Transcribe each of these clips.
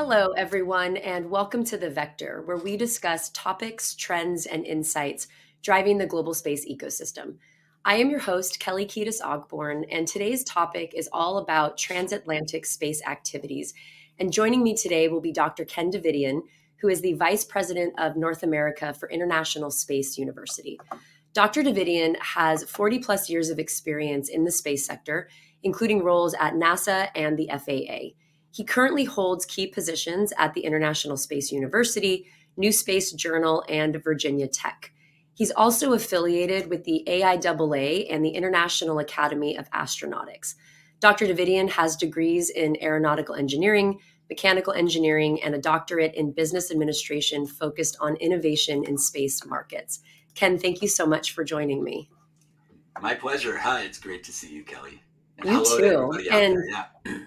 Hello, everyone, and welcome to The Vector, where we discuss topics, trends, and insights driving the global space ecosystem. I am your host, Kelli Kedis Ogborn, and today's topic is all about transatlantic space activities. And joining me today will be Dr. Ken Davidian, who is the Vice President of North America for International Space University. Dr. Davidian has 40 plus years of experience in the space sector, including roles at NASA and the FAA. He currently holds key positions at the International Space University, New Space Journal, and Virginia Tech. He's also affiliated with the AIAA and the International Academy of Astronautics. Dr. Davidian has degrees in aeronautical engineering, mechanical engineering, and a doctorate in business administration focused on innovation in space markets. Ken, thank you so much for joining me. My pleasure. Hi, it's great to see you, Kelli. And you too. To and yeah.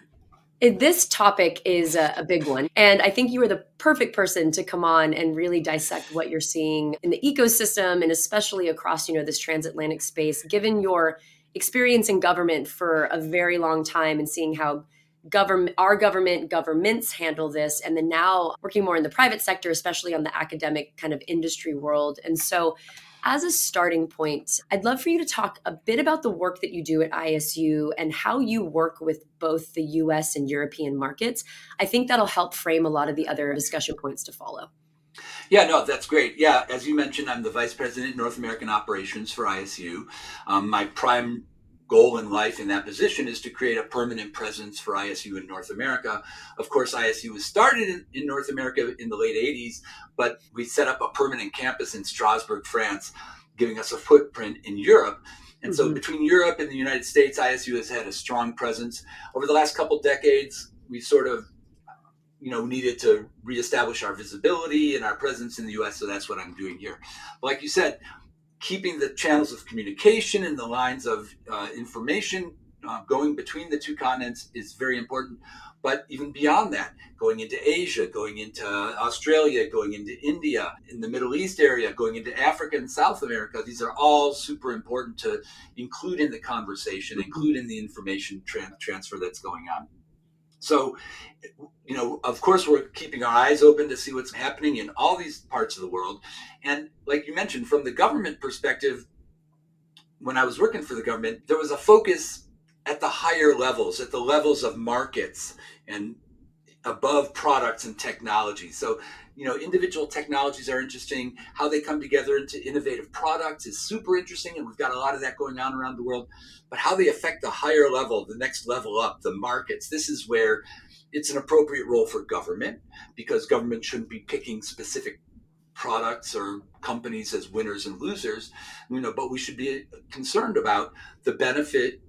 This topic is a, a, big one. And I think you are the perfect person to come on and really dissect what you're seeing in the ecosystem and especially across, you know, this transatlantic space, given your experience in government for a very long time and seeing how government our government governments handle this and then now working more in the private sector especially on the academic kind of industry world and so as a starting point, I'd love for you to talk a bit about the work that you do at ISU and how you work with both the US and European markets. I think that'll help frame a lot of the other discussion points to follow. Yeah, no, that's great. Yeah, as you mentioned, I'm the Vice President North American Operations for ISU. Um, my prime goal in life in that position is to create a permanent presence for ISU in North America. Of course, ISU was started in, in, North America in the late 80s, but we set up a permanent campus in Strasbourg, France, giving us a footprint in Europe. And so, mm-hmm. between Europe and the United States, ISU has had a strong presence. Over the last couple decades, we sort of you know needed to reestablish our visibility and our presence in the US so that's what I'm doing here like you said keeping the channels of communication and the lines of uh, information uh, going between the two continents is very important. But even beyond that, going into Asia, going into Australia, going into India, in the Middle East area, going into Africa and South America, these are all super important to include in the conversation, include in the information tra- transfer that's going on. So, you know, of course, we're keeping our eyes open to see what's happening in all these parts of the world. And like you mentioned, from the government perspective, when I was working for the government, there was a focus at the higher levels, at the levels of markets and above products and technology. So, you know, individual technologies are interesting. How they come together into innovative products is super interesting, and we've got a lot of that going on around the world. But how they affect the higher level, the next level up, the markets, this is where it's an appropriate role for government because government shouldn't be picking specific products or companies as winners and losers, you know, but we should be concerned about the benefit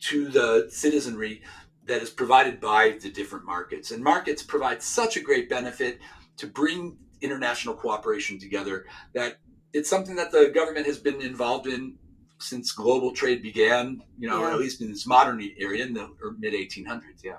to the citizenry that is provided by the different markets. And markets provide such a great benefit to bring international cooperation together that it's something that the government has been involved in since global trade began, you know, yeah. at least in this modern area in the er, mid 1800s. Yeah.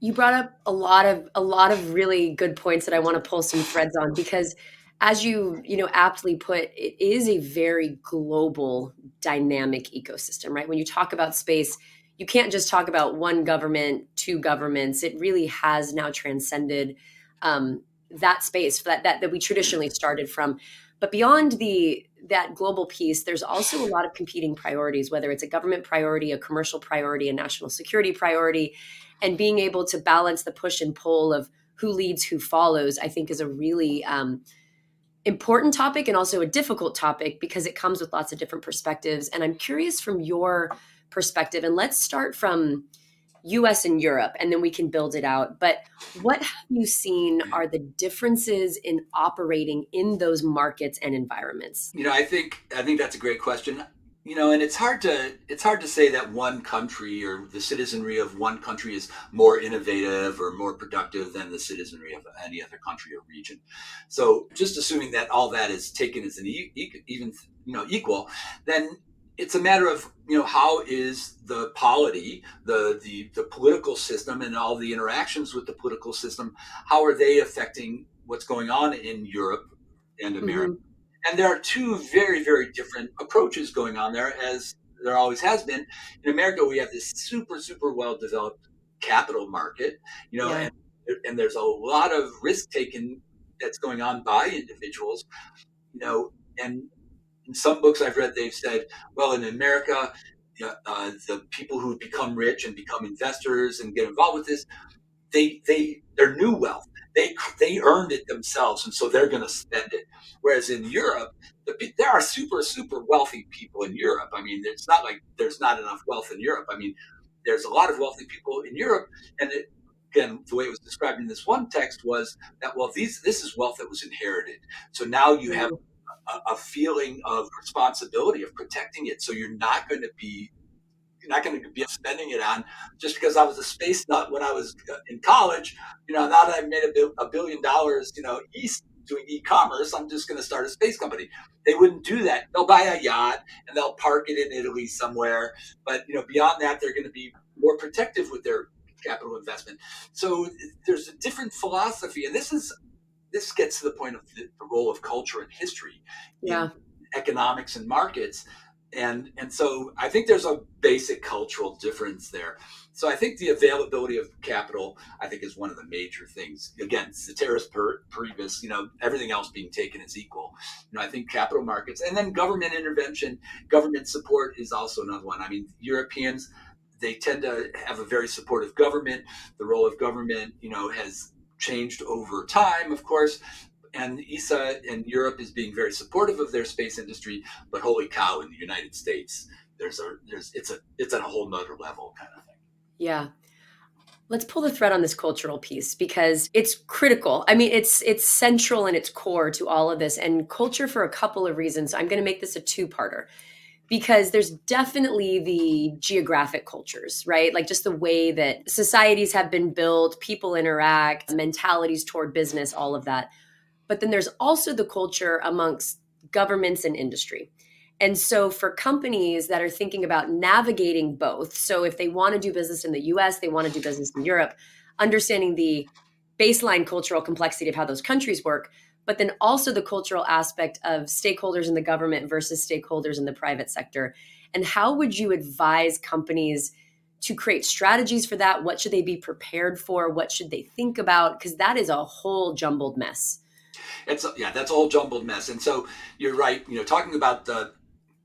You brought up a lot of a lot of really good points that I want to pull some threads on because as you you know aptly put it is a very global dynamic ecosystem right when you talk about space you can't just talk about one government, two governments. It really has now transcended um, that space that, that that we traditionally started from. But beyond the that global piece, there's also a lot of competing priorities, whether it's a government priority, a commercial priority, a national security priority, and being able to balance the push and pull of who leads, who follows, I think is a really um, important topic and also a difficult topic because it comes with lots of different perspectives. And I'm curious from your perspective. And let's start from US and Europe, and then we can build it out. But what have you seen are the differences in operating in those markets and environments? You know, I think I think that's a great question. You know, and it's hard to it's hard to say that one country or the citizenry of one country is more innovative or more productive than the citizenry of any other country or region. So, just assuming that all that is taken as an e- even you know equal, then it's a matter of you know how is the polity the, the the political system and all the interactions with the political system how are they affecting what's going on in europe and mm-hmm. america mm-hmm. And there are two very very different approaches going on there as there always has been in america we have this super super well developed capital market you know yeah. and and there's a lot of risk taken that's going on by individuals, you know, and in some books I've read, they've said, well, in America, uh, the people who become rich and become investors and get involved with this, they they their new wealth they they earned it themselves, and so they're going to spend it. Whereas in Europe, the, there are super super wealthy people in Europe. I mean, it's not like there's not enough wealth in Europe. I mean, there's a lot of wealthy people in Europe, and it, again, the way it was described in this one text was that well, these this is wealth that was inherited. So now you have mm. a, a feeling of responsibility of protecting it. So you're not going to be not going to be spending it on just because I was a space nut when I was uh, in college. You know, now that I've made a, billion dollars, you know, east doing e-commerce, I'm just going to start a space company. They wouldn't do that. They'll buy a yacht and they'll park it in Italy somewhere. But you know, beyond that, they're going to be more protective with their capital investment. So there's a different philosophy, and this is this gets to the point of the, the role of culture and history yeah. in economics and markets and and so I think there's a basic cultural difference there. So I think the availability of capital, I think, is one of the major things. Again, ceteris paribus, you know, everything else being taken as equal. You know, I think capital markets and then government intervention, government support is also another one. I mean, Europeans, they tend to have a very supportive government. The role of government, you know, has changed over time, of course, and ESA in Europe is being very supportive of their space industry, but holy cow, in the United States, there's a there's it's a it's on a whole nother level kind of thing. Yeah. Let's pull the thread on this cultural piece because it's critical. I mean, it's it's central and it's core to all of this and culture for a couple of reasons. I'm going to make this a two-parter because there's definitely the geographic cultures, right? Like just the way that societies have been built, people interact, mentalities toward business, all of that but then there's also the culture amongst governments and industry. And so, for companies that are thinking about navigating both, so if they want to do business in the US, they want to do business in Europe, understanding the baseline cultural complexity of how those countries work, but then also the cultural aspect of stakeholders in the government versus stakeholders in the private sector. And how would you advise companies to create strategies for that? What should they be prepared for? What should they think about? Because that is a whole jumbled mess it's yeah, that's all jumbled mess. And so you're right. You know, talking about the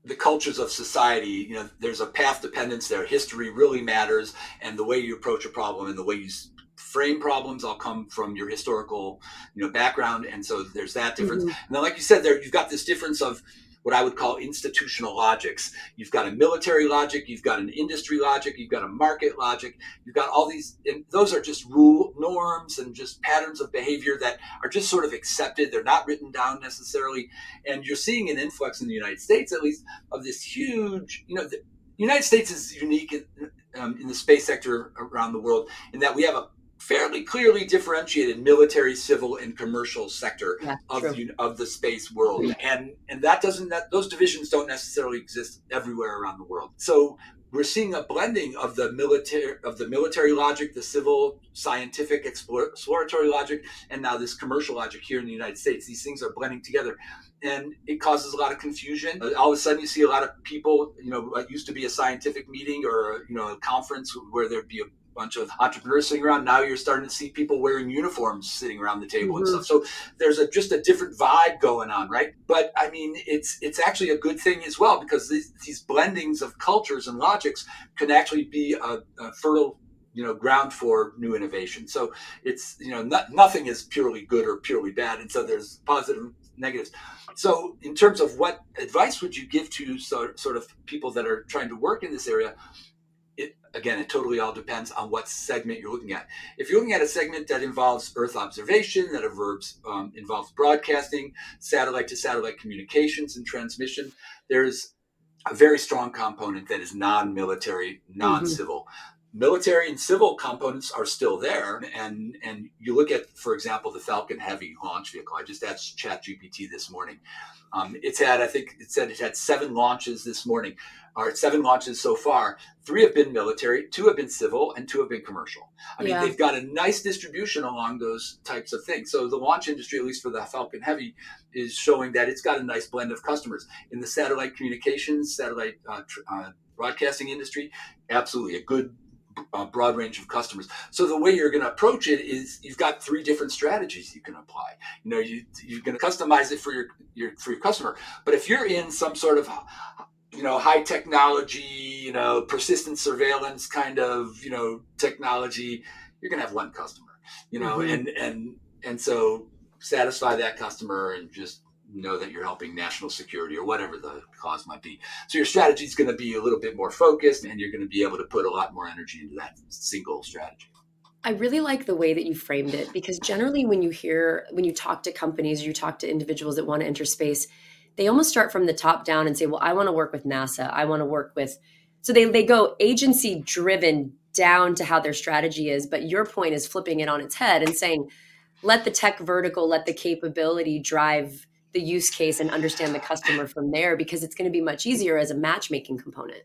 the cultures of society, you know, there's a path dependence there. History really matters, and the way you approach a problem and the way you frame problems all come from your historical, you know, background. And so there's that difference. Mm-hmm. And then, like you said, there you've got this difference of what I would call institutional logics. You've got a military logic, you've got an industry logic, you've got a market logic, you've got all these, and those are just rule norms and just patterns of behavior that are just sort of accepted. They're not written down necessarily. And you're seeing an influx in the United States, at least, of this huge, you know, the United States is unique in, um, in the space sector around the world in that we have a fairly clearly differentiated military, civil, and commercial sector yeah, of the, of the space world, yeah. and and that doesn't that those divisions don't necessarily exist everywhere around the world. So we're seeing a blending of the military of the military logic, the civil, scientific, exploratory logic, and now this commercial logic here in the United States. These things are blending together, and it causes a lot of confusion. Uh, all of a sudden, you see a lot of people. You know, it used to be a scientific meeting or you know a conference where there'd be a bunch of entrepreneurs sitting around. Now you're starting to see people wearing uniforms sitting around the table mm-hmm. and stuff. So there's a just a different vibe going on, right? But I mean, it's it's actually a good thing as well because these, these blendings of cultures and logics can actually be a, a fertile you know ground for new innovation so it's you know not, nothing is purely good or purely bad and so there's positive negatives so in terms of what advice would you give to so, sort of people that are trying to work in this area again, it totally all depends on what segment you're looking at. If you're looking at a segment that involves Earth observation, that involves, um, involves broadcasting, satellite to satellite communications and transmission, there's a very strong component that is non military, non civil. Mm-hmm military and civil components are still there. And and you look at, for example, the Falcon Heavy launch vehicle. I just asked ChatGPT this morning. Um, it's had, I think it said it had seven launches this morning, or seven launches so far. Three have been military, two have been civil, and two have been commercial. I mean, yeah. they've got a nice distribution along those types of things. So the launch industry, at least for the Falcon Heavy, is showing that it's got a nice blend of customers. In the satellite communications, satellite uh, uh, broadcasting industry, absolutely a good a broad range of customers. So the way you're going to approach it is you've got three different strategies you can apply. You know, you you're going to customize it for your your for your customer. But if you're in some sort of you know high technology, you know, persistent surveillance kind of you know technology, you're going to have one customer. You know, mm-hmm. and and and so satisfy that customer and just know that you're helping national security or whatever the cause might be. So your strategy is going to be a little bit more focused and you're going to be able to put a lot more energy into that single strategy. I really like the way that you framed it because generally when you hear when you talk to companies, you talk to individuals that want to enter space, they almost start from the top down and say, "Well, I want to work with NASA. I want to work with." So they they go agency driven down to how their strategy is, but your point is flipping it on its head and saying, "Let the tech vertical, let the capability drive the use case and understand the customer from there because it's going to be much easier as a matchmaking component.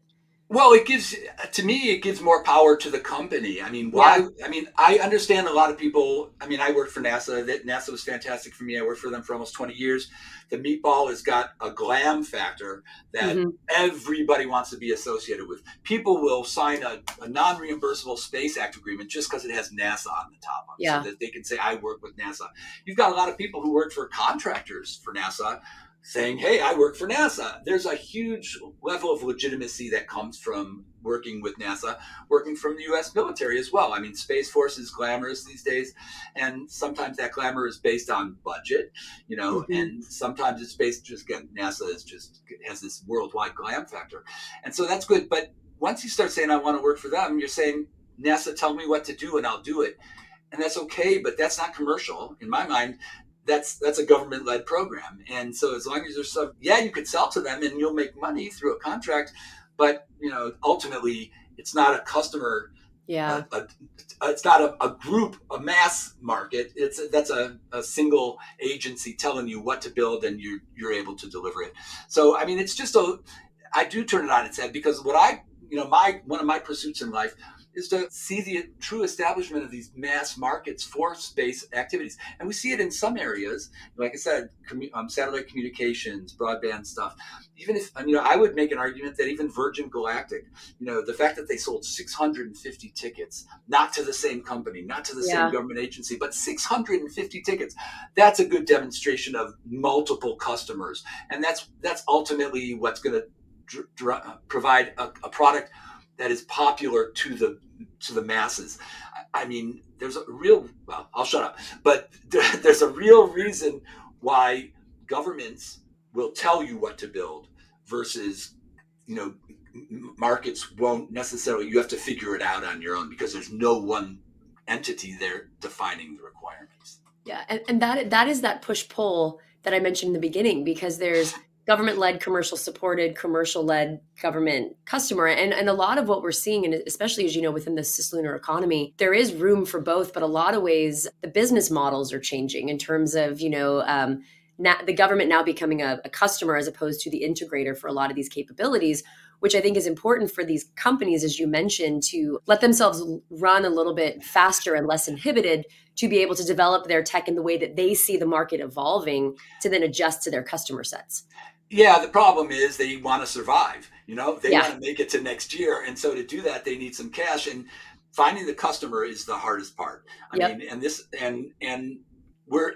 Well, it gives to me it gives more power to the company. I mean, why? Yeah. I mean, I understand a lot of people. I mean, I worked for NASA. That NASA was fantastic for me. I worked for them for almost twenty years. The meatball has got a glam factor that mm-hmm. everybody wants to be associated with. People will sign a, a non-reimbursable Space Act agreement just because it has NASA on the top of it, yeah. so that they can say, "I work with NASA." You've got a lot of people who work for contractors for NASA saying, Hey, I work for NASA. There's a huge level of legitimacy that comes from working with NASA, working from the US military as well. I mean, Space Force is glamorous these days, and sometimes that glamour is based on budget, you know, mm-hmm. and sometimes it's based just again, NASA is just has this worldwide glam factor. And so that's good. But once you start saying, I want to work for them, you're saying, NASA, tell me what to do and I'll do it and that's okay but that's not commercial in my mind that's that's a government led program. And so as long as there's some, yeah, you could sell to them and you'll make money through a contract, but you know, ultimately it's not a customer. Yeah, a, a, it's not a, a, group, a mass market. It's that's a, a single agency telling you what to build, and you you're able to deliver it. So I mean, it's just a. I do turn it on its head because what I, you know, my one of my pursuits in life is to see the true establishment of these mass markets for space activities. And we see it in some areas, like I said, commu- um, satellite communications, broadband stuff. Even if, you know, I would make an argument that even Virgin Galactic, you know, the fact that they sold 650 tickets, not to the same company, not to the yeah. same government agency, but 650 tickets, that's a good demonstration of multiple customers. And that's, that's ultimately what's going to dr- dr- provide a, a product that is popular to the to the masses. I mean, there's a real well, I'll shut up. But there's a real reason why governments will tell you what to build versus you know markets won't necessarily you have to figure it out on your own because there's no one entity there defining the requirements yeah and, and that that is that push pull that i mentioned in the beginning because there's government led, commercial supported, commercial led government customer. And, and a lot of what we're seeing, and especially as you know, within the cislunar economy, there is room for both, but a lot of ways the business models are changing in terms of, you know, um, the government now becoming a, a customer as opposed to the integrator for a lot of these capabilities which I think is important for these companies, as you mentioned, to let themselves run a little bit faster and less inhibited to be able to develop their tech in the way that they see the market evolving to then adjust to their customer sets. Yeah, the problem is they want to survive. You know, they yeah. want to make it to next year, and so to do that, they need some cash. And finding the customer is the hardest part. I yep. mean, and this and and we're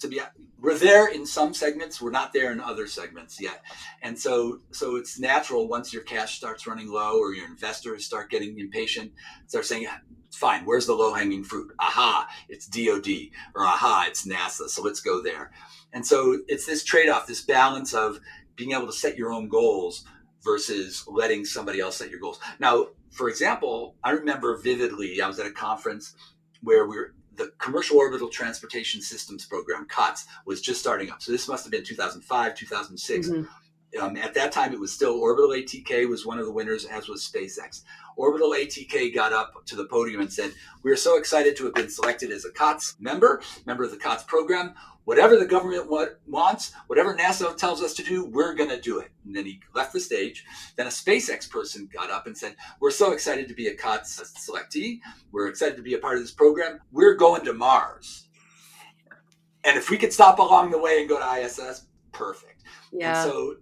to be we're there in some segments we're not there in other segments yet and so so it's natural once your cash starts running low or your investors start getting impatient start saying fine where's the low hanging fruit aha it's dod or aha it's nasa so let's go there and so it's this trade off, this balance of being able to set your own goals versus letting somebody else set your goals. Now, for example, I remember vividly, I was at a conference where we are the Commercial Orbital Transportation Systems Program, COTS, was just starting up. So this must have been 2005, 2006. Mm-hmm. Um, at that time, it was still Orbital ATK was one of the winners, as was SpaceX. Orbital ATK got up to the podium and said, "We are so excited to have been selected as a COTS member, member of the COTS program whatever the government wants, whatever NASA tells us to do, we're going to do it. And then he left the stage. Then a SpaceX person got up and said, We're so excited to be a COTS selectee. We're excited to be a part of this program. We're going to Mars. And if we could stop along the way and go to ISS, perfect. Yeah. And so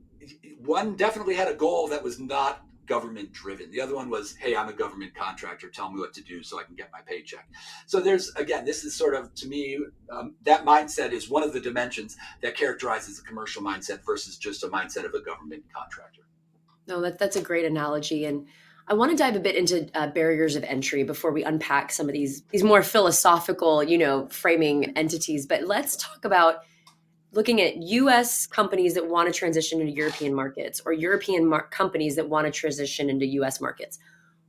one definitely had a goal that was not government driven. The other one was, hey, I'm a government contractor. Tell me what to do so I can get my paycheck. So there's, again, this is sort of, to me, um, that mindset is one of the dimensions that characterizes a commercial mindset versus just a mindset of a government contractor. No, that, that's a great analogy. And I want to dive a bit into uh, barriers of entry before we unpack some of these these more philosophical, you know, framing entities. But let's talk about looking at US companies that want to transition into European markets or European mar- companies that want to transition into US markets.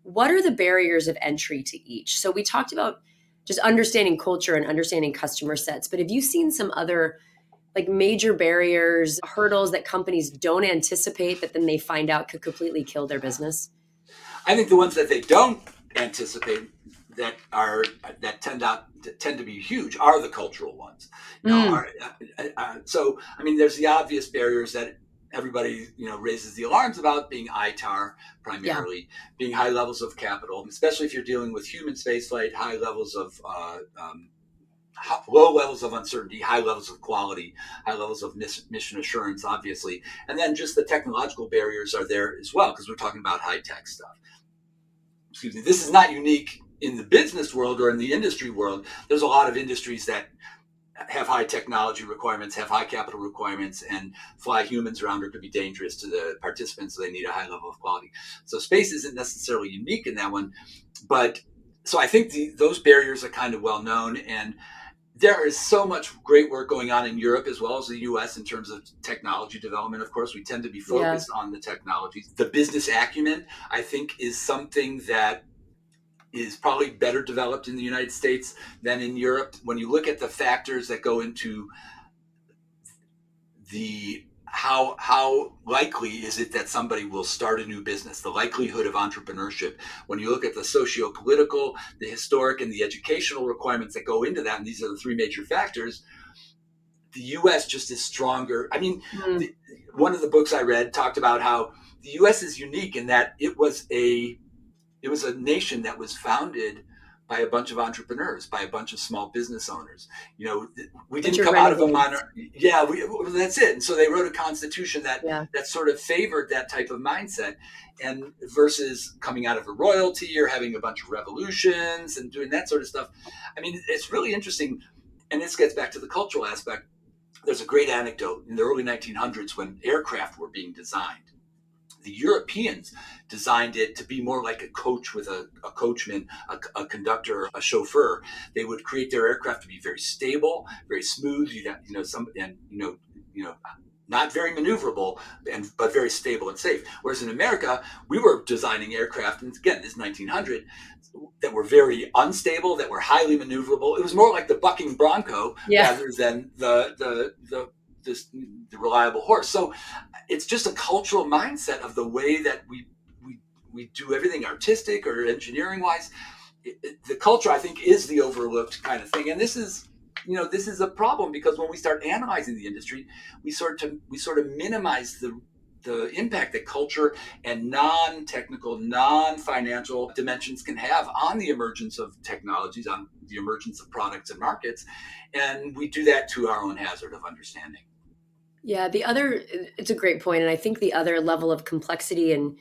What are the barriers of entry to each? So we talked about just understanding culture and understanding customer sets, but have you seen some other like major barriers, hurdles that companies don't anticipate that then they find out could completely kill their business? I think the ones that they don't anticipate that are that tend out tend to be huge are the cultural ones. You know, mm. are, uh, uh, so I mean, there's the obvious barriers that everybody you know raises the alarms about being ITAR primarily, yeah. being high levels of capital, especially if you're dealing with human spaceflight, high levels of uh, um, low levels of uncertainty, high levels of quality, high levels of mission assurance, obviously, and then just the technological barriers are there as well because we're talking about high tech stuff. Excuse me. This is not unique in the business world or in the industry world, there's a lot of industries that have high technology requirements, have high capital requirements, and fly humans around or could be dangerous to the participants. So they need a high level of quality. So space isn't necessarily unique in that one, but so I think the, those barriers are kind of well known, and there is so much great work going on in Europe as well as the U.S. in terms of technology development. Of course, we tend to be focused yeah. on the technologies. The business acumen, I think, is something that is probably better developed in the United States than in Europe. When you look at the factors that go into the how how likely is it that somebody will start a new business the likelihood of entrepreneurship when you look at the socio-political the historic and the educational requirements that go into that and these are the three major factors the us just is stronger i mean mm. the, one of the books i read talked about how the us is unique in that it was a it was a nation that was founded by a bunch of entrepreneurs, by a bunch of small business owners. You know, we didn't come out of a monarchy. Yeah, we, that's it. And so they wrote a constitution that yeah. that sort of favored that type of mindset, and versus coming out of a royalty or having a bunch of revolutions and doing that sort of stuff. I mean, it's really interesting, and this gets back to the cultural aspect. There's a great anecdote in the early 1900s when aircraft were being designed the Europeans designed it to be more like a coach with a, a coachman, a, a, conductor, a chauffeur. They would create their aircraft to be very stable, very smooth. You know, you know some and you know, you know, not very maneuverable and but very stable and safe. Whereas in America, we were designing aircraft, and again, this 1900 that were very unstable, that were highly maneuverable. It was more like the bucking bronco yeah. rather than the the the this the reliable horse. So it's just a cultural mindset of the way that we we we do everything artistic or engineering wise. The culture, I think, is the overlooked kind of thing, and this is you know this is a problem because when we start analyzing the industry, we sort of we sort of minimize the the impact that culture and non-technical, non-financial dimensions can have on the emergence of technologies, on the emergence of products and markets, and we do that to our own hazard of understanding. Yeah, the other it's a great point and I think the other level of complexity and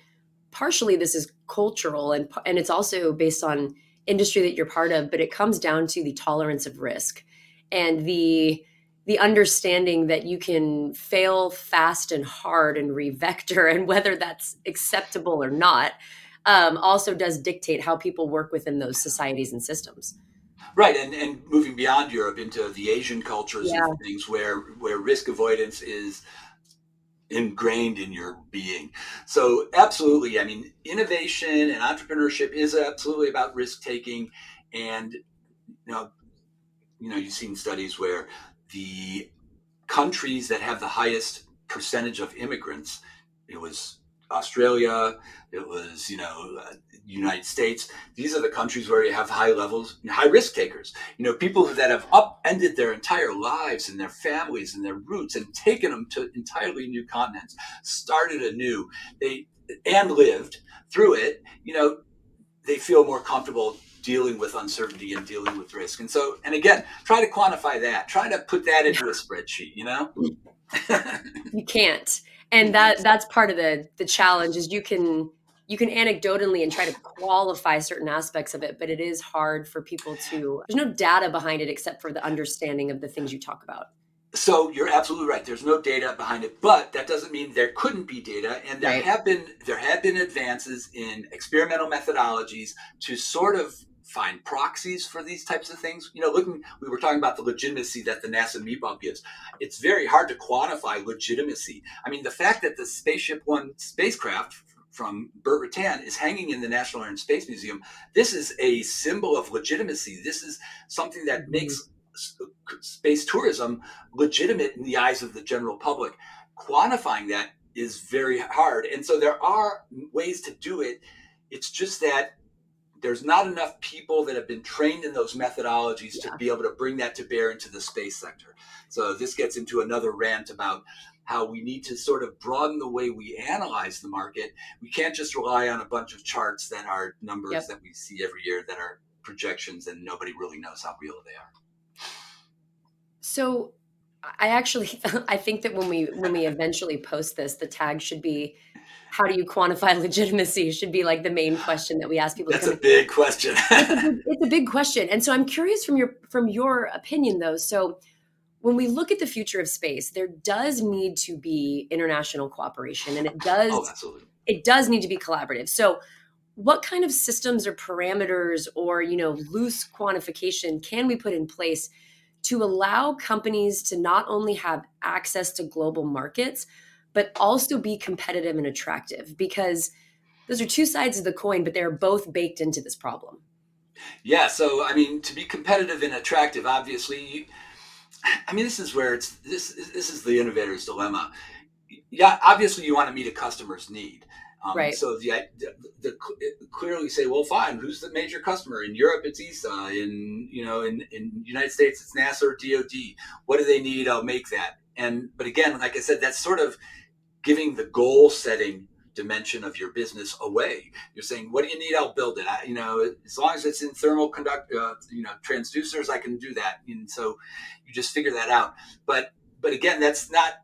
partially this is cultural and and it's also based on industry that you're part of, but it comes down to the tolerance of risk and the the understanding that you can fail fast and hard and revector and whether that's acceptable or not um, also does dictate how people work within those societies and systems. Right, and, and moving beyond Europe into the Asian cultures yeah. and things where where risk avoidance is ingrained in your being. So absolutely, I mean, innovation and entrepreneurship is absolutely about risk taking, and you know, you know, you've seen studies where the countries that have the highest percentage of immigrants, it was Australia, it was you know uh, United States. These are the countries where you have high levels, high risk takers. You know, people that have upended their entire lives and their families and their roots and taken them to entirely new continents, started anew. They and lived through it. You know, they feel more comfortable dealing with uncertainty and dealing with risk. And so, and again, try to quantify that. Try to put that into a spreadsheet. You know, you can't, and that that's part of the the challenge is you can you can anecdotally and try to qualify certain aspects of it, but it is hard for people to. There's no data behind it except for the understanding of the things you talk about. So you're absolutely right. There's no data behind it, but that doesn't mean there couldn't be data. And there Right. have been there have been advances in experimental methodologies to sort of find proxies for these types of things. You know, looking we were talking about the legitimacy that the NASA meatball gives. It's very hard to quantify legitimacy. I mean, the fact that the Spaceship One spacecraft from Burt Rutan is hanging in the National Air and Space Museum. This is a symbol of legitimacy. This is something that Mhm. makes space tourism legitimate in the eyes of the general public. Quantifying that is very hard. And so there are ways to do it. It's just that there's not enough people that have been trained in those methodologies Yeah. to be able to bring that to bear into the space sector. So this gets into another rant about how we need to sort of broaden the way we analyze the market. We can't just rely on a bunch of charts that are numbers Yep. that we see every year that are projections and nobody really knows how real they are. So I actually I think that when we when we eventually post this, the tag should be how do you quantify legitimacy should be like the main question that we ask people That's a big question. it's a big, it's a big question. And so I'm curious from your from your opinion though. So when we look at the future of space, there does need to be international cooperation and it oh, does oh, it does need to be collaborative. So what kind of systems or parameters or you know loose quantification can we put in place to allow companies to not only have access to global markets but also be competitive and attractive? Because those are two sides of the coin but they're both baked into this problem. Yeah, so I mean, to be competitive and attractive, obviously, you, I mean, this is where it's this. This is the innovator's dilemma. Yeah, obviously, you want to meet a customer's need. Um, Right. So the, the, the clearly say, well, fine. Who's the major customer in Europe? It's ESA. In you know, in in United States, it's NASA or DoD. What do they need? I'll make that. And but again, like I said, that's sort of giving the goal setting dimension of your business away. You're saying, what do you need? I'll build it. I, you know, as long as it's in thermal conduct, uh, you know, transducers, I can do that. And so you just figure that out. But, but again, that's not,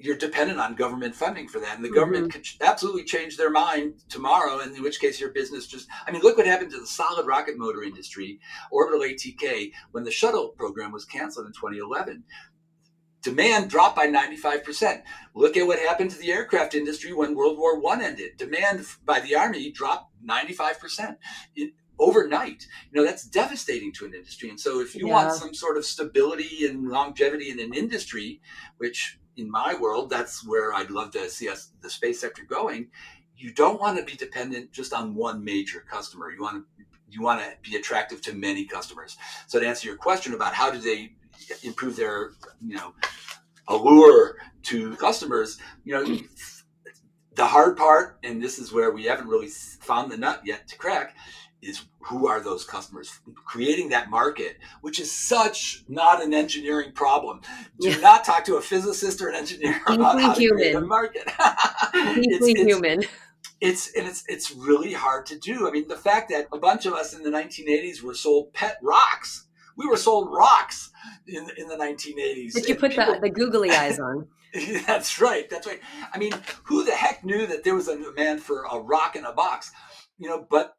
you're dependent on government funding for that. And the government could absolutely change their mind tomorrow. And in which case your business just, I mean, look what happened to the solid rocket motor industry, orbital ATK, when the shuttle program was canceled in 2011 demand dropped by 95%. Look at what happened to the aircraft industry when World War One ended. Demand by the Army dropped 95% it, overnight. You know, that's devastating to an industry. And so if you Yeah. want some sort of stability and longevity in an industry, which in my world, that's where I'd love to see us, the space sector going, you don't want to be dependent just on one major customer. You want to you want to be attractive to many customers. So to answer your question about how do they improve their you know allure to customers you know the hard part and this is where we haven't really found the nut yet to crack is who are those customers creating that market which is such not an engineering problem do Yeah. not talk to a physicist or an engineer about how to create a market deeply it's, human it's and it's it's really hard to do. I mean, the fact that a bunch of us in the 1980s were sold pet rocks. We were sold rocks in in the 1980s. Did you put people- the, the googly eyes on that's right. That's right. I mean, who the heck knew that there was a demand for a rock in a box? You know, but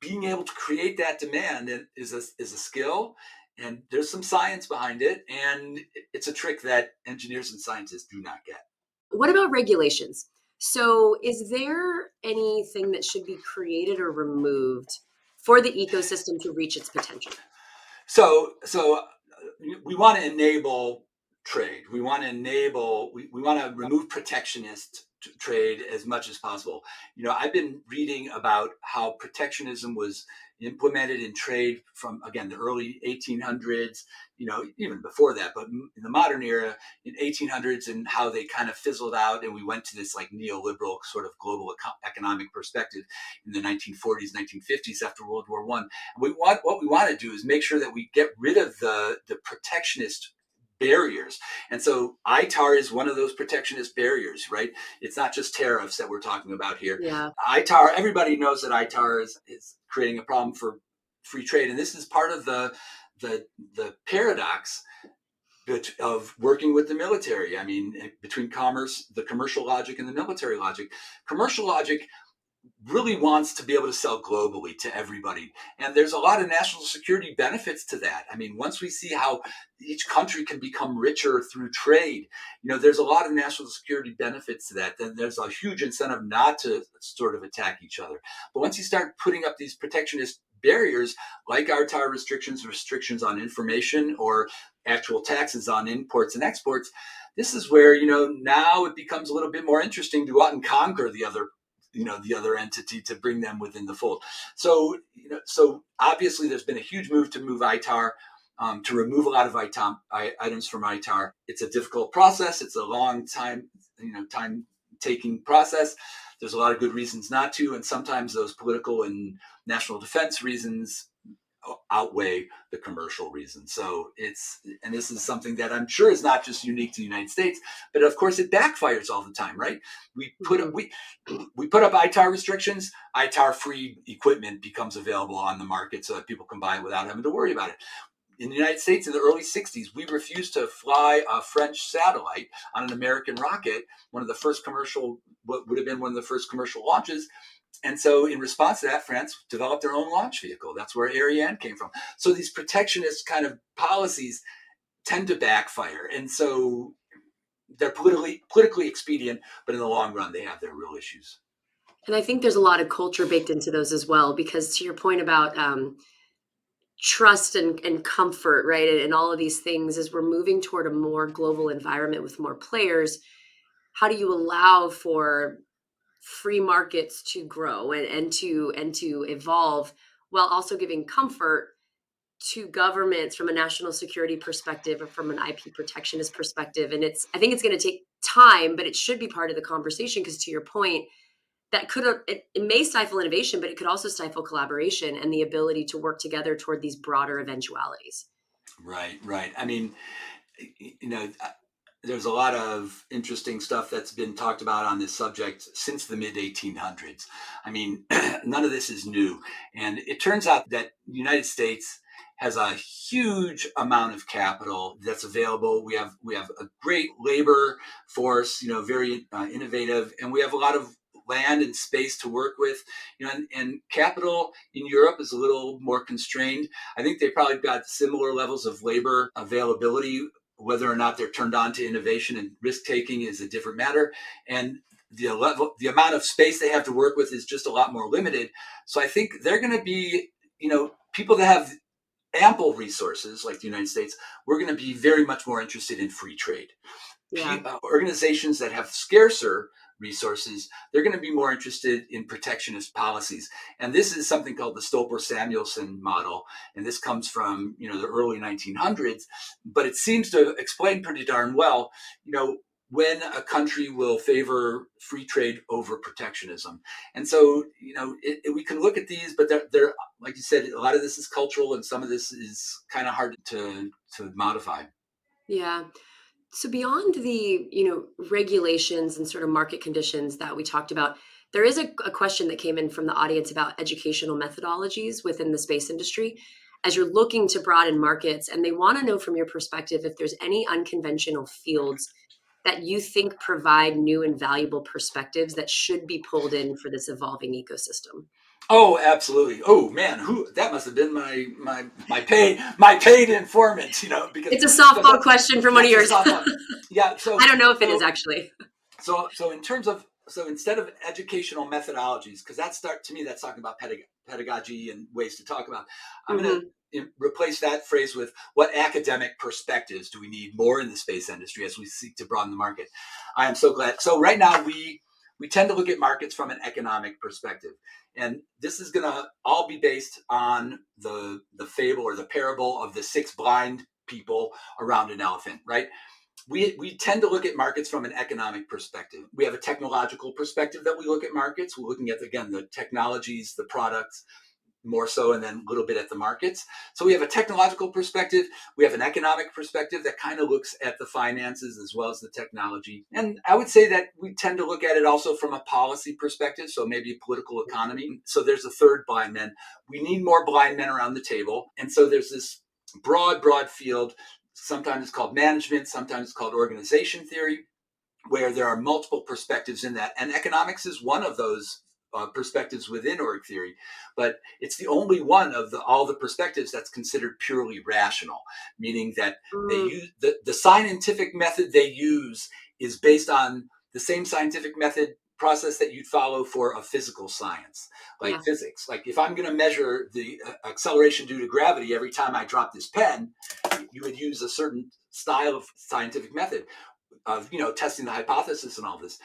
being able to create that demand is a, is a skill, and there's some science behind it, and it's a trick that engineers and scientists do not get. what about regulations so is there anything that should be created or removed for the ecosystem to reach its potential So, so we want to enable trade. We want to enable. We, we want to remove protectionist trade as much as possible. You know, I've been reading about how protectionism was implemented in trade from again the early 1800s. You know, even before that, but in the modern era, in 1800s, and how they kind of fizzled out, and we went to this like neoliberal sort of global eco- economic perspective in the 1940s, 1950s after World War One we want what we want to do is make sure that we get rid of the the protectionist barriers. And so itar is one of those protectionist barriers right? It's not just tariffs that we're talking about here. Yeah. Itar everybody knows that itar is, is creating a problem for free trade. And this is part of the the the paradox of working with the military. I mean between commerce the commercial logic and the military logic. Commercial logic really wants to be able to sell globally to everybody. And there's a lot of national security benefits to that. I mean, once we see how each country can become richer through trade, you know, there's a lot of national security benefits to that. Then there's a huge incentive not to sort of attack each other. But once you start putting up these protectionist barriers like ITAR restrictions, restrictions on information, or actual taxes on imports and exports, this is where you know now it becomes a little bit more interesting to go out and conquer the other you know the other entity to bring them within the fold. So you know, so obviously there's been a huge move to move ITAR. Um, to remove a lot of item, items from ITAR. It's a difficult process. It's a long time, you know, time taking process. There's a lot of good reasons not to, and sometimes those political and national defense reasons outweigh the commercial reasons. So it's, and this is something that I'm sure is not just unique to the United States, but of course it backfires all the time, right? We put mm-hmm. up, we we put up ITAR restrictions, ITAR free equipment becomes available on the market so that people can buy it without having to worry about it. In the United States in the early 60s, we refused to fly a French satellite on an American rocket, one of the first commercial, what would have been one of the first commercial launches, and so, in response to that, France developed their own launch vehicle. That's where Ariane came from. So, these protectionist kind of policies tend to backfire. And so, they're politically politically expedient, but in the long run, they have their real issues. And I think there's a lot of culture baked into those as well, because to your point about um, trust and, and comfort, right, and, and all of these things, as we're moving toward a more global environment with more players, how do you allow for free markets to grow and, and to and to evolve while also giving comfort to governments from a national security perspective or from an IP protectionist perspective. And it's I think it's going to take time, but it should be part of the conversation because to your point, that could it, it may stifle innovation, but it could also stifle collaboration and the ability to work together toward these broader eventualities. Right, right. I mean, you know, there's a lot of interesting stuff that's been talked about on this subject since the mid 1800s. I mean, none of this is new. And it turns out that the United States has a huge amount of capital that's available. We have we have a great labor force, you know, very uh, innovative, and we have a lot of land and space to work with. You know, and, and, capital in Europe is a little more constrained. I think they probably got similar levels of labor availability whether or not they're turned on to innovation and risk taking is a different matter. And the level, the amount of space they have to work with is just a lot more limited. So I think they're going to be, you know, people that have ample resources like the United States, we're going to be very much more interested in free trade. Yeah. Uh, organizations that have scarcer resources, they're going to be more interested in protectionist policies. And this is something called the Stolper-Samuelson model. And this comes from, you know, the early 1900s, but it seems to explain pretty darn well, you know, when a country will favor free trade over protectionism. And so, you know, it, it, we can look at these, but they're, they're, like you said, a lot of this is cultural and some of this is kind of hard to, to modify. Yeah. So beyond the, you know, regulations and sort of market conditions that we talked about, there is a, a question that came in from the audience about educational methodologies within the space industry. As you're looking to broaden markets and they want to know from your perspective if there's any unconventional fields that you think provide new and valuable perspectives that should be pulled in for this evolving ecosystem Oh, absolutely. Oh man, who that must have been my my my paid my paid informant, you know, because it's a softball question from one of yours. yeah, so I don't know if it so, is actually. So so in terms of so instead of educational methodologies, because that start to me that's talking about pedag- pedagogy and ways to talk about. I'm mm-hmm. going to replace that phrase with what academic perspectives do we need more in the space industry as we seek to broaden the market. I am so glad. So right now we we tend to look at markets from an economic perspective. And this is going to all be based on the, the fable or the parable of the six blind people around an elephant, right? We, we tend to look at markets from an economic perspective. We have a technological perspective that we look at markets. We're looking at, again, the technologies, the products, more so, and then a little bit at the markets. So we have a technological perspective, we have an economic perspective that kind of looks at the finances as well as the technology. And I would say that we tend to look at it also from a policy perspective, so maybe political economy. So there's a third blind men. We need more blind men around the table. And so there's this broad, broad field. Sometimes it's called management, sometimes it's called organization theory, where there are multiple perspectives in that. And economics is one of those uh, perspectives within org theory, but it's the only one of the, all the perspectives that's considered purely rational, meaning that mm. they use the, the scientific method they use is based on the same scientific method process that you'd follow for a physical science like yeah. physics like if i'm going to measure the uh, acceleration due to gravity every time i drop this pen you would use a certain style of scientific method of you know testing the hypothesis and all this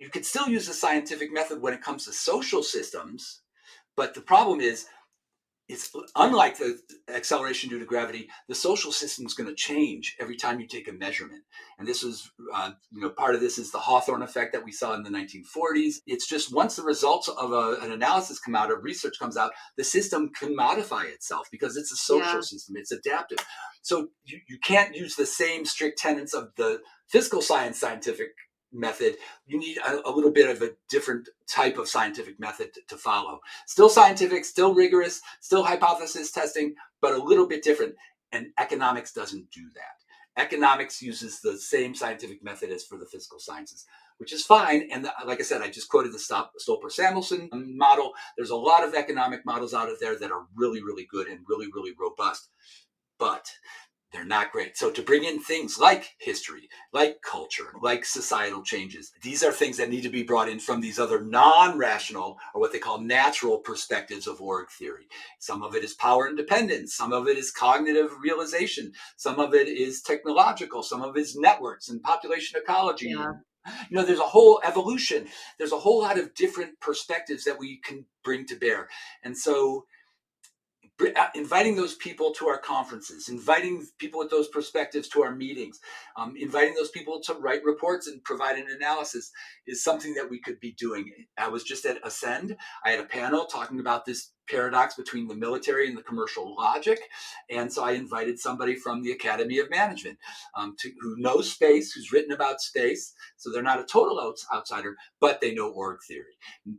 you could still use the scientific method when it comes to social systems but the problem is it's unlike the acceleration due to gravity the social system is going to change every time you take a measurement. And this is uh, you know part of this is the hawthorne effect that we saw in the 1940s it's just once the results of a, an analysis come out or research comes out the system can modify itself because it's a social yeah. system it's adaptive. So you, you can't use the same strict tenets of the physical science scientific method, you need a, a, little bit of a different type of scientific method to, to, follow. Still scientific, still rigorous, still hypothesis testing, but a little bit different. And economics doesn't do that. Economics uses the same scientific method as for the physical sciences, which is fine. And the, like I said, I just quoted the Stolper Samuelson model. There's a lot of economic models out of there that are really, really good and really, really robust. But they're not great. So to bring in things like history, like culture, like societal changes, these are things that need to be brought in from these other non-rational or what they call natural perspectives of org theory. Some of it is power independence, some of it is cognitive realization, some of it is technological, some of it is networks and population ecology. Yeah. You know, there's a whole evolution. There's a whole lot of different perspectives that we can bring to bear. And so inviting those people to our conferences, inviting people with those perspectives to our meetings, um, inviting those people to write reports and provide an analysis is something that we could be doing. I was just at Ascend. I had a panel talking about this paradox between the military and the commercial logic. And so I invited somebody from the Academy of Management um, to, who knows space, who's written about space. So they're not a total outs- outsider, but they know org theory.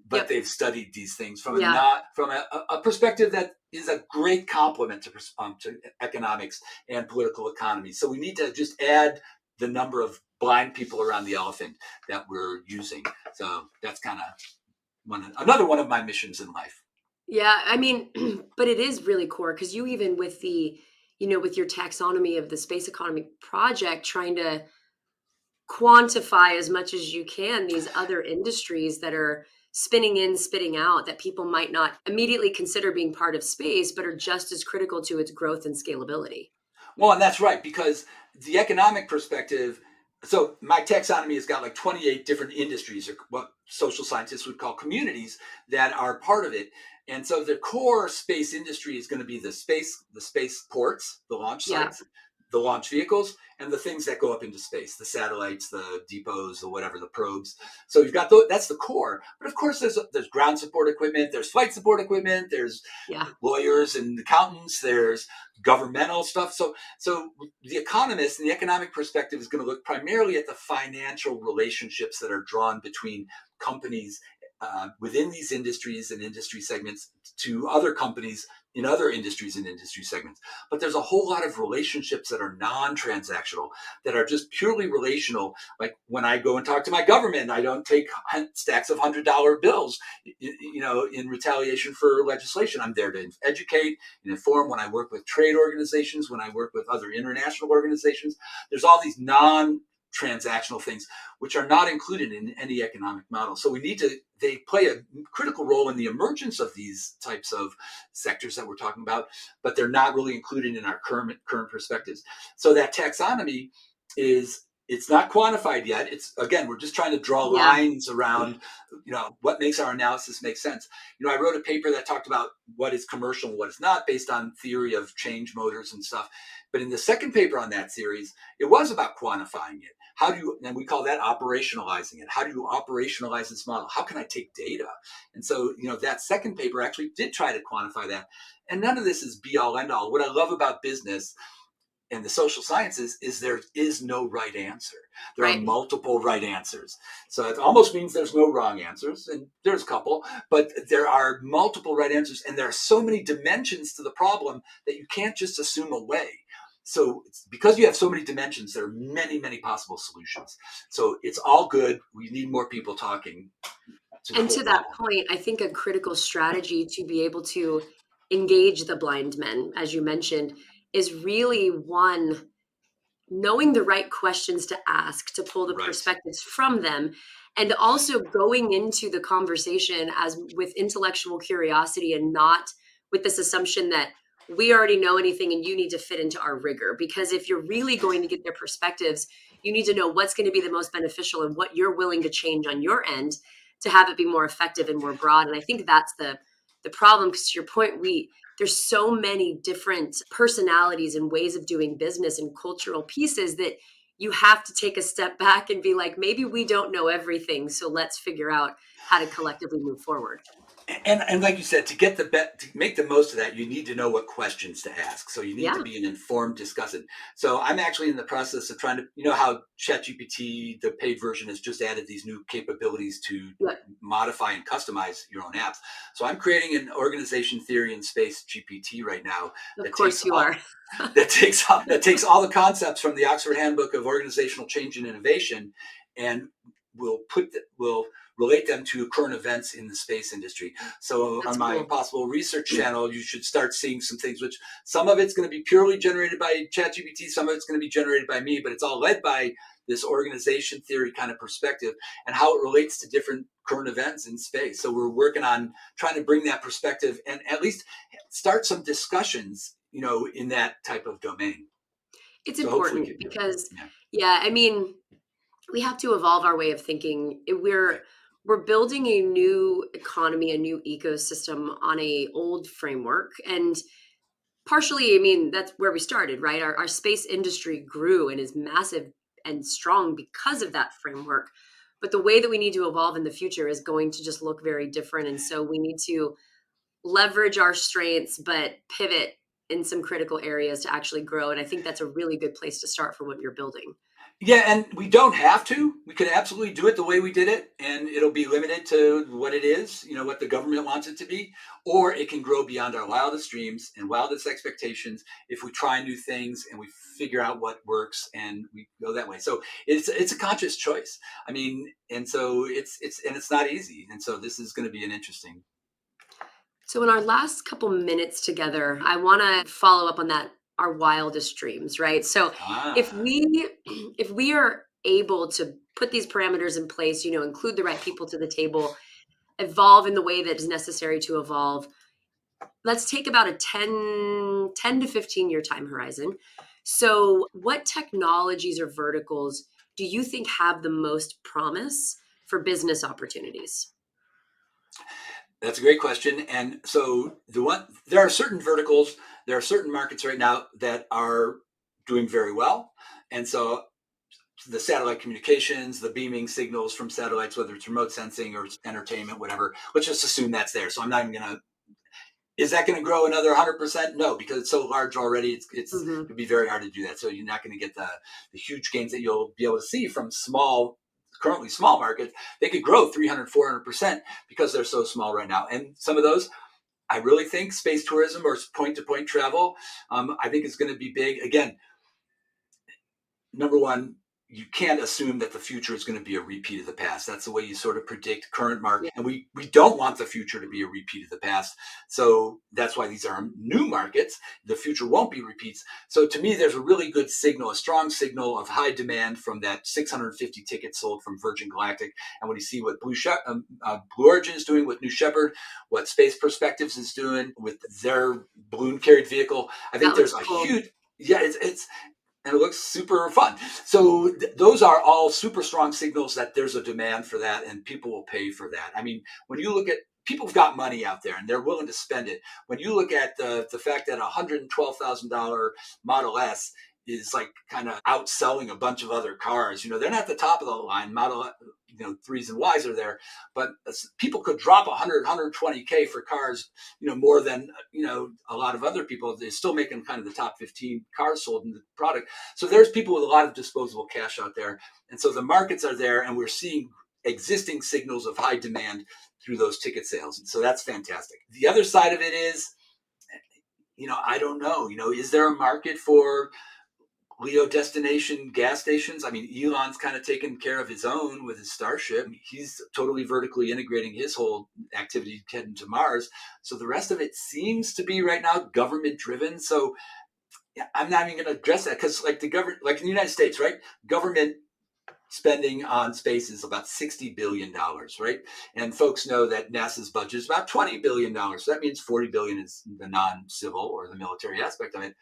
But yep. they've studied these things from yeah. a not from a, a, perspective that is a great complement to, um, to economics and political economy. So we need to just add the number of blind people around the elephant that we're using. So that's kind of one another one of my missions in life. Yeah, I mean, but it is really core because you even with the, you know, with your taxonomy of the space economy project, trying to quantify as much as you can these other industries that are spinning in, spitting out that people might not immediately consider being part of space, but are just as critical to its growth and scalability. Well, and that's right, because the economic perspective so my taxonomy has got like 28 different industries or what social scientists would call communities that are part of it and so the core space industry is going to be the space the space ports the launch sites yeah. The launch vehicles and the things that go up into space the satellites the depots the whatever the probes. So you've got the, that's the core. But of course there's there's ground support equipment there's flight support equipment there's yeah. lawyers and accountants there's governmental stuff. So so the economist and the economic perspective is going to look primarily at the financial relationships that are drawn between companies uh, within these industries and industry segments to other companies in other industries and industry segments. But there's a whole lot of relationships that are non-transactional, that are just purely relational. Like when I go and talk to my government, I don't take stacks of hundred dollar bills, you know, in retaliation for legislation. I'm there to educate and inform. When I work with trade organizations, when I work with other international organizations, there's all these non transactional things which are not included in any economic model. So we need to they play a critical role in the emergence of these types of sectors that we're talking about but they're not really included in our current current perspectives. So that taxonomy is it's not quantified yet. It's again we're just trying to draw yeah. lines around you know what makes our analysis make sense. You know i wrote a paper that talked about what is commercial and what is not based on theory of change motors and stuff but in the second paper on that series it was about quantifying it. How do you and we call that operationalizing it. How do you operationalize this model? How can i take data? And so you know that second paper actually did try to quantify that. And none of this is be all end all what i love about business and the social sciences is there is no right answer. There right. are multiple right answers. So it almost means there's no wrong answers and there's a couple but there are multiple right answers and there are so many dimensions to the problem that you can't just assume away so because you have so many dimensions, there are many, many possible solutions. So it's all good. We need more people talking. and to that point, I think a critical strategy to be able to engage the blind men, as you mentioned, is really one knowing the right questions to ask to pull the right. perspectives from them and also going into the conversation as with intellectual curiosity and not with this assumption that we already know anything and you need to fit into our rigor. Because if you're really going to get their perspectives you need to know what's going to be the most beneficial and what you're willing to change on your end to have it be more effective and more broad. And i think that's the the problem because to your point we there's so many different personalities and ways of doing business and cultural pieces that you have to take a step back and be like maybe we don't know everything so let's figure out how to collectively move forward and and like you said, to get the bet to make the most of that, you need to know what questions to ask. So you need yeah. to be an informed discussant. So I'm actually in the process of trying to, you know, how ChatGPT, the paid version, has just added these new capabilities to yeah. modify and customize your own apps. So I'm creating an organization theory and space GPT right now. Of course, you all, are. that takes that takes all the concepts from the Oxford Handbook of Organizational Change and Innovation, and we'll put the, will relate them to current events in the space industry. So That's on my cool. possible research channel, you should start seeing some things which some of it's going to be purely generated by ChatGPT, some of it's going to be generated by me, but it's all led by this organization theory kind of perspective and how it relates to different current events in space. So we're working on trying to bring that perspective and at least start some discussions, you know, in that type of domain. It's so important because yeah. yeah, I mean, we have to evolve our way of thinking. We're right we're building a new economy, a new ecosystem on a old framework. And partially, I mean, that's where we started, right? Our, our space industry grew and is massive and strong because of that framework. But the way that we need to evolve in the future is going to just look very different. And so we need to leverage our strengths, but pivot in some critical areas to actually grow. And I think that's a really good place to start for what you're building. Yeah, and we don't have to. We could absolutely do it the way we did it, and it'll be limited to what it is, you know, what the government wants it to be, or it can grow beyond our wildest dreams and wildest expectations if we try new things and we figure out what works and we go that way. So it's it's a conscious choice. I mean, and so it's it's and it's not easy, and so this is going to be an interesting. So in our last couple minutes together, I want to follow up on that our wildest dreams, right? So ah. if we if we are able to put these parameters in place, you know, include the right people to the table, evolve in the way that is necessary to evolve, let's take about a 10 10 to 15 year time horizon. So, what technologies or verticals do you think have the most promise for business opportunities? That's a great question. And so the one there are certain verticals, there are certain markets right now that are doing very well. And so the satellite communications, the beaming signals from satellites, whether it's remote sensing or entertainment, whatever, let's just assume that's there. So I'm not even going to. Is that going to grow another 100%? No, because it's so large already. It's, it's mm-hmm. it'd be very hard to do that. So you're not going to get the, the huge gains that you'll be able to see from small currently small markets, they could grow 300, 400% because they're so small right now. And some of those, I really think space tourism or point to point travel, um, I think is going to be big. Again, number one, you can't assume that the future is going to be a repeat of the past. That's the way you sort of predict current market. Yeah. And we, we don't want the future to be a repeat of the past. So that's why these are new markets. The future won't be repeats. So to me, there's a really good signal, a strong signal of high demand from that 650 tickets sold from Virgin Galactic. And when you see what Blue, she- um, uh, Blue Origin is doing with New Shepard, what Space Perspectives is doing with their balloon carried vehicle, I think there's cool. a huge yeah, it's, it's and it looks super fun. So th- those are all super strong signals that there's a demand for that and people will pay for that. I mean, when you look at people have got money out there and they're willing to spend it. When you look at the the fact that a hundred and twelve thousand dollar Model S is like kind of outselling a bunch of other cars. You know, they're not the top of the line. Model, you know, threes and Ys are there, but people could drop 100, 120k for cars. You know, more than you know a lot of other people. They're still making kind of the top 15 cars sold in the product. So there's people with a lot of disposable cash out there, and so the markets are there, and we're seeing existing signals of high demand through those ticket sales. And so that's fantastic. The other side of it is, eh, you know, I don't know. You know, is there a market for LEO destination gas stations. I mean, Elon's kind of taken care of his own with his Starship. He's totally vertically integrating his whole activity heading to Mars. So the rest of it seems to be right now government driven. So I'm not even going to address that because, like the government, like in the United States, right? Government spending on space is about $60 billion, right? And folks know that NASA's budget is about $20 billion. So that means 40 billion is the non-civil or the military aspect of it.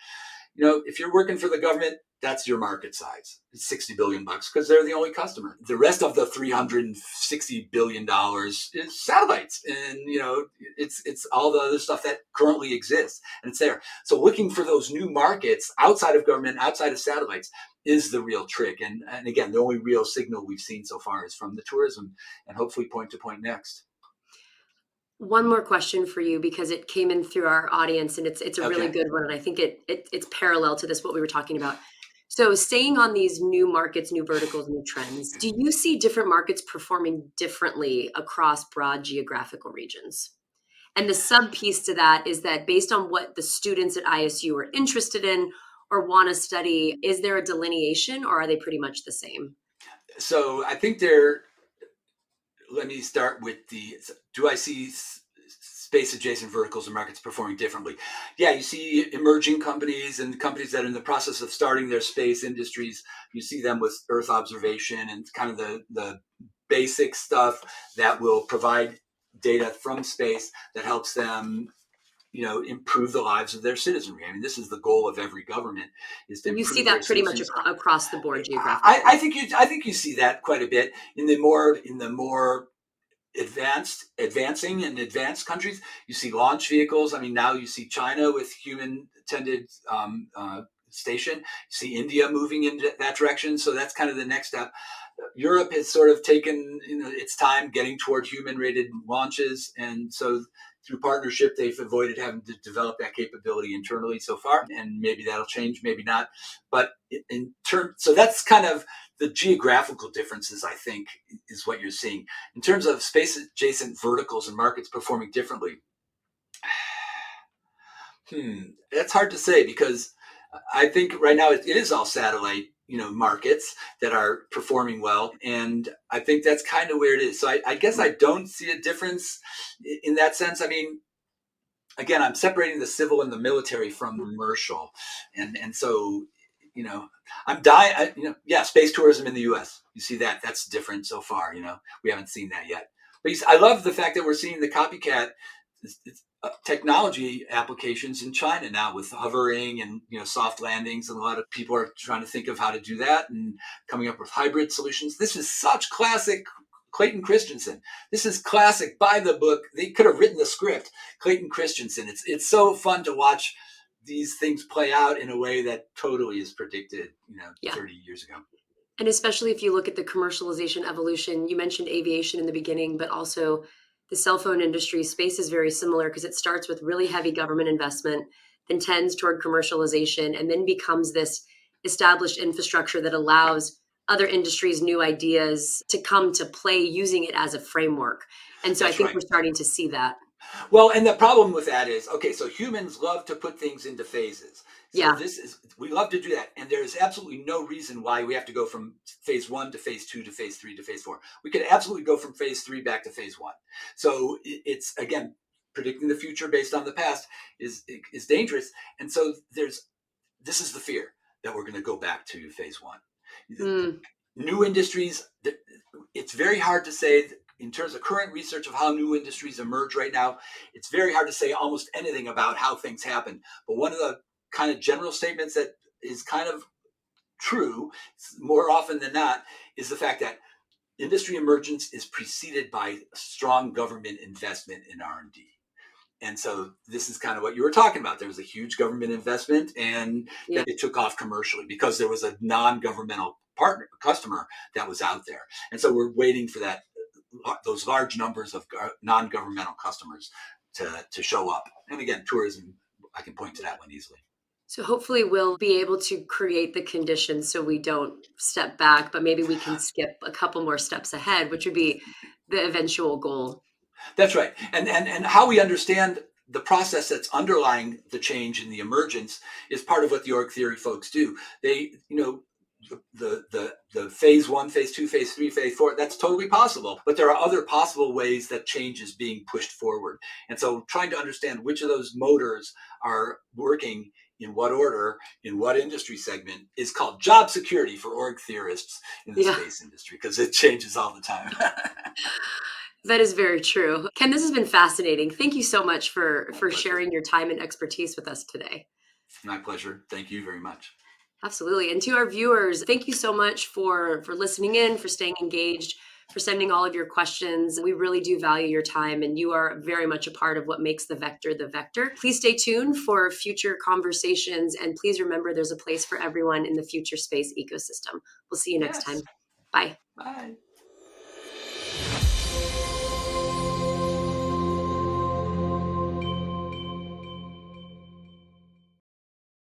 You know, if you're working for the government, that's your market size. It's 60 billion bucks because they're the only customer. The rest of the 360 billion dollars is satellites. And you know, it's it's all the other stuff that currently exists and it's there. So looking for those new markets outside of government, outside of satellites is the real trick. And and again, the only real signal we've seen so far is from the tourism and hopefully point to point next one more question for you because it came in through our audience and it's it's a okay. really good one and I think it, it it's parallel to this what we were talking about. So, staying on these new markets, new verticals, new trends, do you see different markets performing differently across broad geographical regions? And the sub piece to that is that based on what the students at ISU are interested in or want to study, is there a delineation or are they pretty much the same? So, I think they're, let me start with the do I see space adjacent verticals and markets performing differently. Yeah, you see emerging companies and companies that are in the process of starting their space industries. You see them with Earth observation and kind of the, the basic stuff that will provide data from space that helps them you know improve the lives of their citizenry i mean this is the goal of every government is to you see that pretty citizens. much across the board geographically I, I, think you i think you see that quite a bit in the more in the more advanced advancing and advanced countries. You see launch vehicles. I mean now you see china with human tended um, uh, station. You see india moving in that direction. So that's kind of the next step. Europe has sort of taken you know, its time getting toward human rated launches. And so through partnership they've avoided having to develop that capability internally so far. And maybe that'll change maybe not. But in terms so that's kind of the geographical differences, I think, is what you're seeing. In terms of space adjacent verticals and markets performing differently, hmm, that's hard to say because I think right now it is all satellite, you know, markets that are performing well, and I think that's kind of where it is. So I, I guess I don't see a difference in that sense. I mean, again, I'm separating the civil and the military from commercial, and and so you know, I'm dying. You know, yeah, space tourism in the U.S. You see that? That's different so far. You know, we haven't seen that yet. But I love the fact that we're seeing the copycat uh, technology applications in China now with hovering and you know soft landings, and a lot of people are trying to think of how to do that and coming up with hybrid solutions. This is such classic Clayton Christensen. This is classic by the book. They could have written the script. Clayton Christensen. It's it's so fun to watch these things play out in a way that totally is predicted, you know, yeah. 30 years ago. And especially if you look at the commercialization evolution, you mentioned aviation in the beginning, but also the cell phone industry space is very similar because it starts with really heavy government investment, then tends toward commercialization, and then becomes this established infrastructure that allows other industries new ideas to come to play using it as a framework. And so That's I think right. we're starting to see that. Well, and the problem with that is, okay, so humans love to put things into phases. So yeah. This is we love to do that, and there is absolutely no reason why we have to go from phase one to phase two to phase three to phase four. We could absolutely go from phase three back to phase one. So it's again predicting the future based on the past is is dangerous, and so there's this is the fear that we're going to go back to phase one. Mm. New industries. It's very hard to say in terms of current research of how new industries emerge right now, it's very hard to say almost anything about how things happen. But one of the kind of general statements that is kind of true more often than not is the fact that industry emergence is preceded by strong government investment in R&D. And so this is kind of what you were talking about. There was a huge government investment and yeah. it took off commercially because there was a non-governmental partner customer that was out there. And so we're waiting for that those large numbers of non-governmental customers to, to show up. And again, tourism, I can point to that one easily. So hopefully we'll be able to create the conditions so we don't step back, but maybe we can skip a couple more steps ahead, which would be the eventual goal. That's right. And and and how we understand the process that's underlying the change in the emergence is part of what the org theory folks do. They, you know, the, the the phase one, phase two, phase three, phase four, that's totally possible. But there are other possible ways that change is being pushed forward. And so trying to understand which of those motors are working in what order, in what industry segment, is called job security for org theorists in the yeah. space industry because it changes all the time. that is very true. Ken, this has been fascinating. Thank you so much for for sharing your time and expertise with us today. My pleasure. Thank you very much. Absolutely. And to our viewers, thank you so much for for listening in, for staying engaged, for sending all of your questions. We really do value your time and you are very much a part of what makes the vector the vector. Please stay tuned for future conversations and please remember there's a place for everyone in the future space ecosystem. We'll see you next yes. time. Bye. Bye.